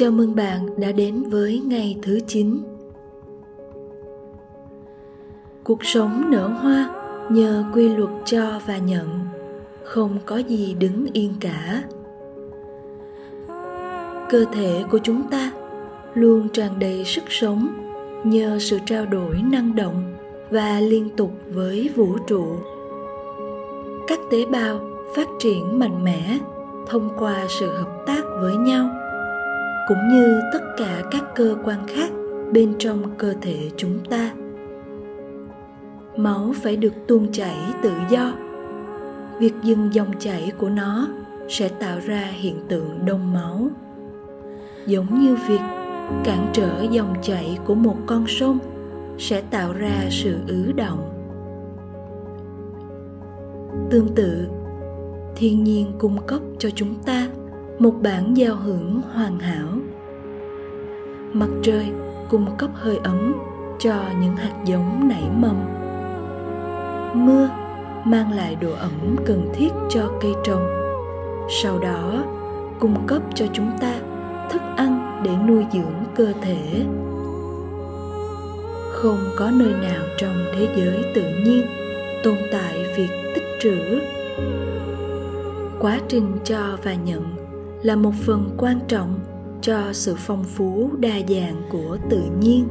Chào mừng bạn đã đến với ngày thứ 9. Cuộc sống nở hoa nhờ quy luật cho và nhận, không có gì đứng yên cả. Cơ thể của chúng ta luôn tràn đầy sức sống nhờ sự trao đổi năng động và liên tục với vũ trụ. Các tế bào phát triển mạnh mẽ thông qua sự hợp tác với nhau cũng như tất cả các cơ quan khác bên trong cơ thể chúng ta. Máu phải được tuôn chảy tự do. Việc dừng dòng chảy của nó sẽ tạo ra hiện tượng đông máu. Giống như việc cản trở dòng chảy của một con sông sẽ tạo ra sự ứ động. Tương tự, thiên nhiên cung cấp cho chúng ta một bản giao hưởng hoàn hảo. Mặt trời cung cấp hơi ấm cho những hạt giống nảy mầm. Mưa mang lại độ ẩm cần thiết cho cây trồng. Sau đó, cung cấp cho chúng ta thức ăn để nuôi dưỡng cơ thể. Không có nơi nào trong thế giới tự nhiên tồn tại việc tích trữ. Quá trình cho và nhận là một phần quan trọng cho sự phong phú đa dạng của tự nhiên.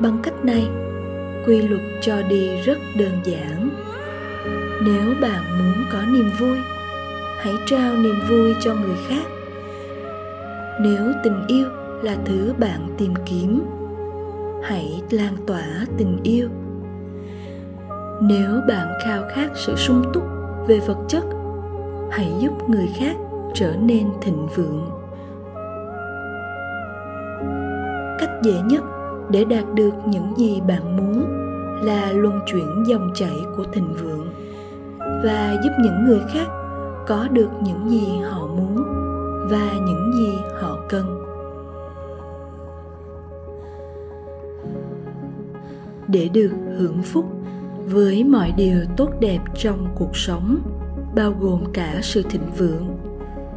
Bằng cách này, quy luật cho đi rất đơn giản. Nếu bạn muốn có niềm vui, hãy trao niềm vui cho người khác. Nếu tình yêu là thứ bạn tìm kiếm, hãy lan tỏa tình yêu. Nếu bạn khao khát sự sung túc về vật chất hãy giúp người khác trở nên thịnh vượng. Cách dễ nhất để đạt được những gì bạn muốn là luân chuyển dòng chảy của thịnh vượng và giúp những người khác có được những gì họ muốn và những gì họ cần. Để được hưởng phúc với mọi điều tốt đẹp trong cuộc sống bao gồm cả sự thịnh vượng.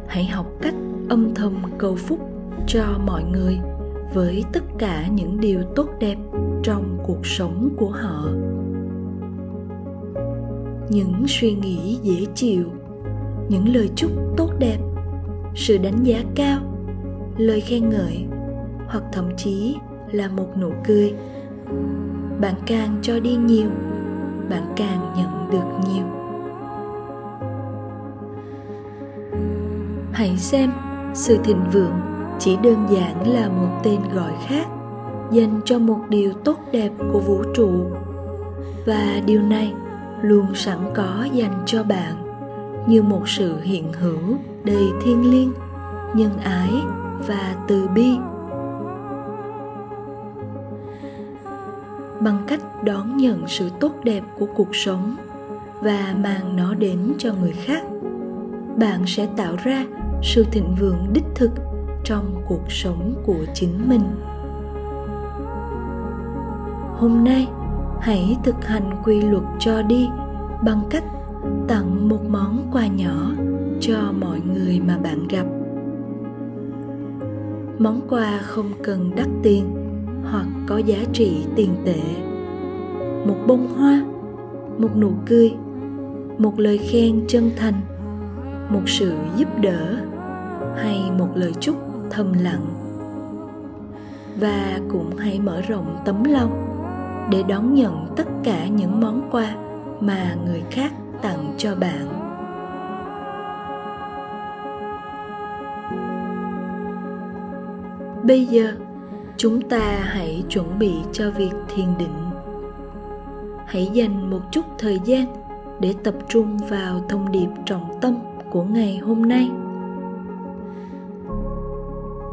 Hãy học cách âm thầm cầu phúc cho mọi người với tất cả những điều tốt đẹp trong cuộc sống của họ. Những suy nghĩ dễ chịu, những lời chúc tốt đẹp, sự đánh giá cao, lời khen ngợi, hoặc thậm chí là một nụ cười. Bạn càng cho đi nhiều, bạn càng nhận được nhiều. Hãy xem, sự thịnh vượng chỉ đơn giản là một tên gọi khác, dành cho một điều tốt đẹp của vũ trụ. Và điều này luôn sẵn có dành cho bạn, như một sự hiện hữu đầy thiêng liêng, nhân ái và từ bi. Bằng cách đón nhận sự tốt đẹp của cuộc sống và mang nó đến cho người khác, bạn sẽ tạo ra sự thịnh vượng đích thực trong cuộc sống của chính mình. Hôm nay, hãy thực hành quy luật cho đi bằng cách tặng một món quà nhỏ cho mọi người mà bạn gặp. Món quà không cần đắt tiền hoặc có giá trị tiền tệ. Một bông hoa, một nụ cười, một lời khen chân thành một sự giúp đỡ hay một lời chúc thầm lặng. Và cũng hãy mở rộng tấm lòng để đón nhận tất cả những món quà mà người khác tặng cho bạn. Bây giờ, chúng ta hãy chuẩn bị cho việc thiền định. Hãy dành một chút thời gian để tập trung vào thông điệp trọng tâm của ngày hôm nay.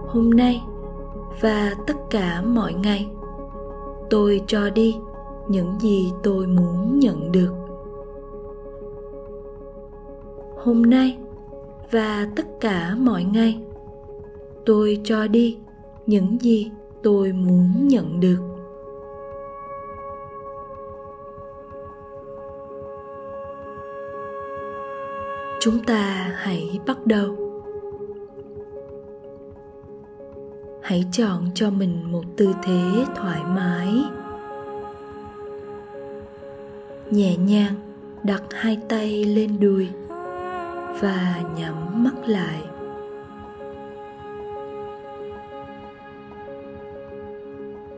Hôm nay và tất cả mọi ngày, tôi cho đi những gì tôi muốn nhận được. Hôm nay và tất cả mọi ngày, tôi cho đi những gì tôi muốn nhận được. Chúng ta hãy bắt đầu. Hãy chọn cho mình một tư thế thoải mái. Nhẹ nhàng đặt hai tay lên đùi và nhắm mắt lại.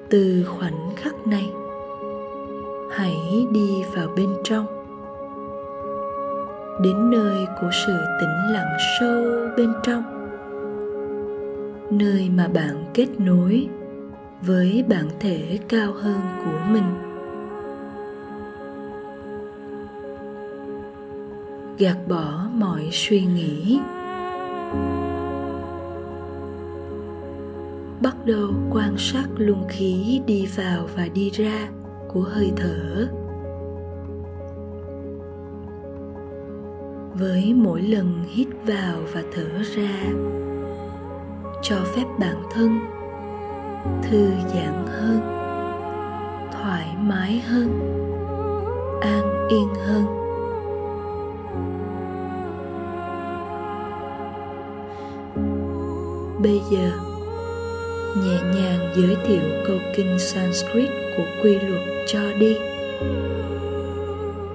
Từ khoảnh khắc này, hãy đi vào bên trong đến nơi của sự tĩnh lặng sâu bên trong. Nơi mà bạn kết nối với bản thể cao hơn của mình. Gạt bỏ mọi suy nghĩ. Bắt đầu quan sát luồng khí đi vào và đi ra của hơi thở. Với mỗi lần hít vào và thở ra, cho phép bản thân thư giãn hơn, thoải mái hơn, an yên hơn. Bây giờ, nhẹ nhàng giới thiệu câu kinh sanskrit của quy luật cho đi.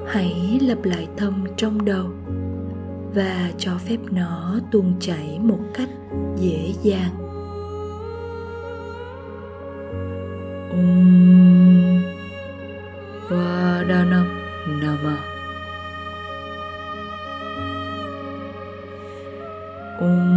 Hãy lặp lại thầm trong đầu và cho phép nó tuôn chảy một cách dễ dàng. Om Vadanam Nama Om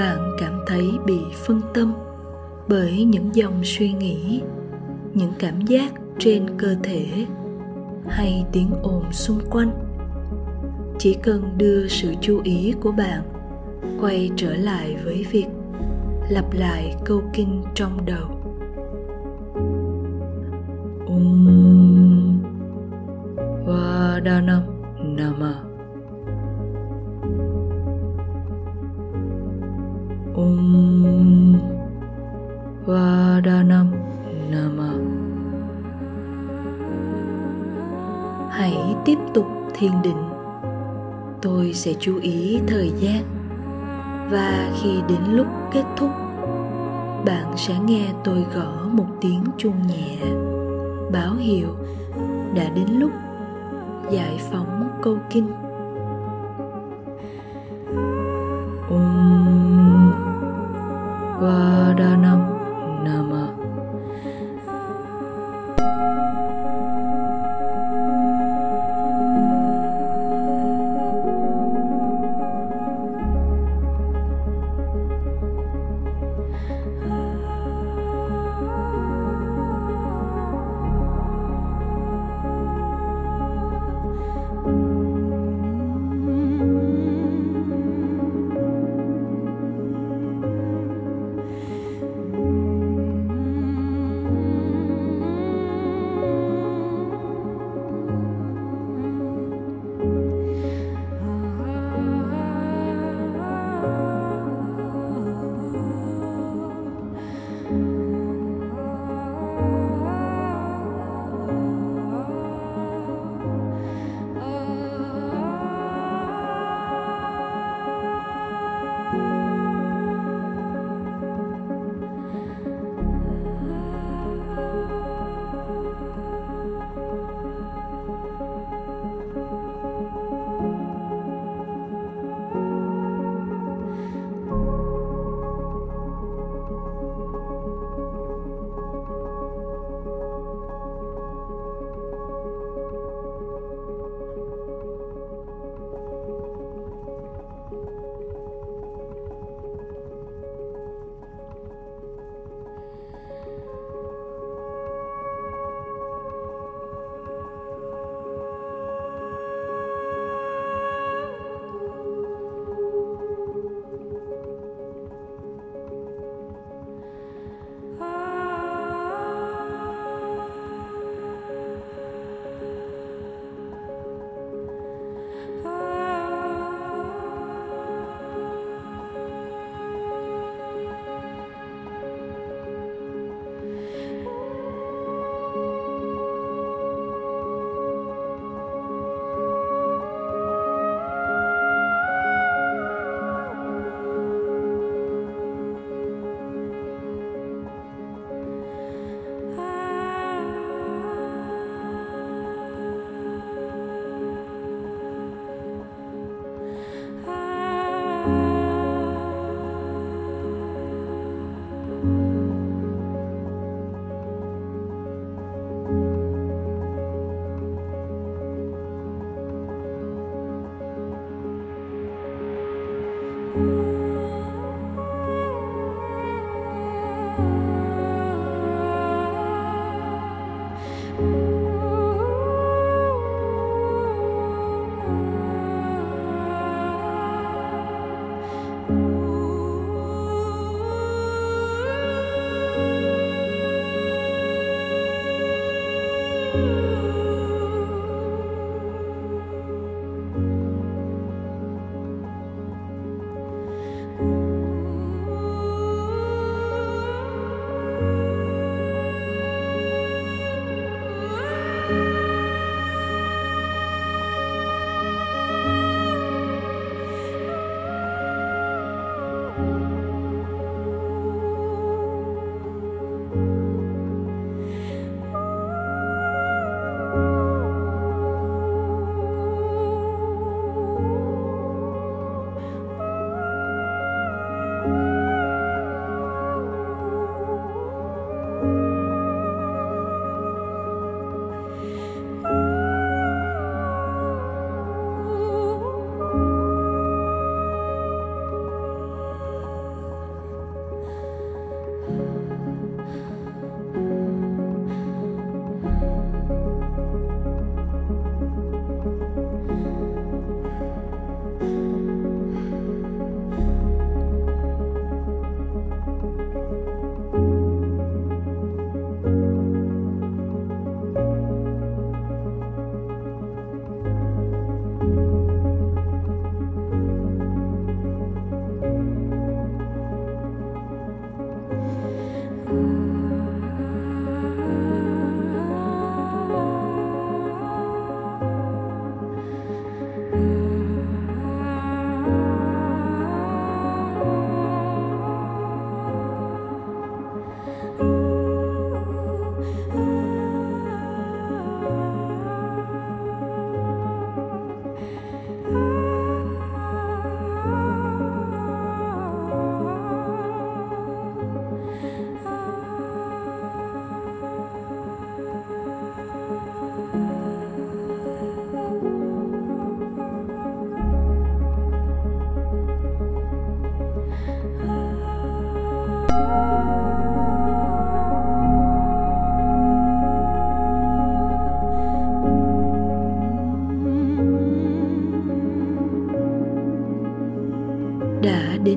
bạn cảm thấy bị phân tâm bởi những dòng suy nghĩ, những cảm giác trên cơ thể hay tiếng ồn xung quanh. Chỉ cần đưa sự chú ý của bạn quay trở lại với việc lặp lại câu kinh trong đầu. Om Vadanam Om Vadanam Nama. Hãy tiếp tục thiền định. Tôi sẽ chú ý thời gian. Và khi đến lúc kết thúc, bạn sẽ nghe tôi gõ một tiếng chuông nhẹ, báo hiệu đã đến lúc giải phóng câu kinh.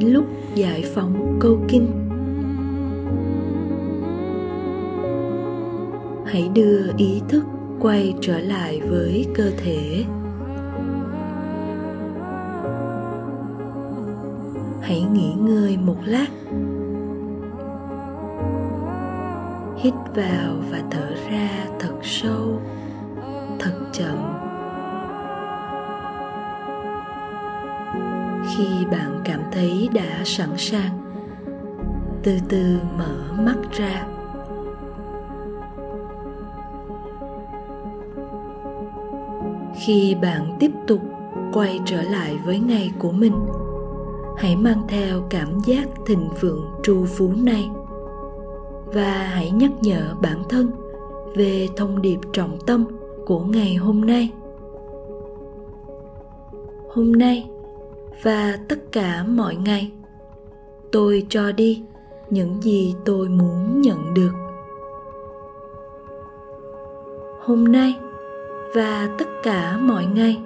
Đến lúc giải phóng câu kinh. Hãy đưa ý thức quay trở lại với cơ thể. Hãy nghỉ ngơi một lát. Hít vào và thở ra thật sâu, thật chậm. Khi bạn cảm thấy đã sẵn sàng. Từ từ mở mắt ra. Khi bạn tiếp tục quay trở lại với ngày của mình, hãy mang theo cảm giác thịnh vượng trù phú này. Và hãy nhắc nhở bản thân về thông điệp trọng tâm của ngày hôm nay. Hôm nay và tất cả mọi ngày. Tôi cho đi những gì tôi muốn nhận được. Hôm nay và tất cả mọi ngày,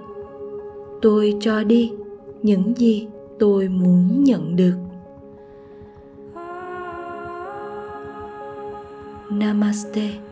tôi cho đi những gì tôi muốn nhận được. Namaste.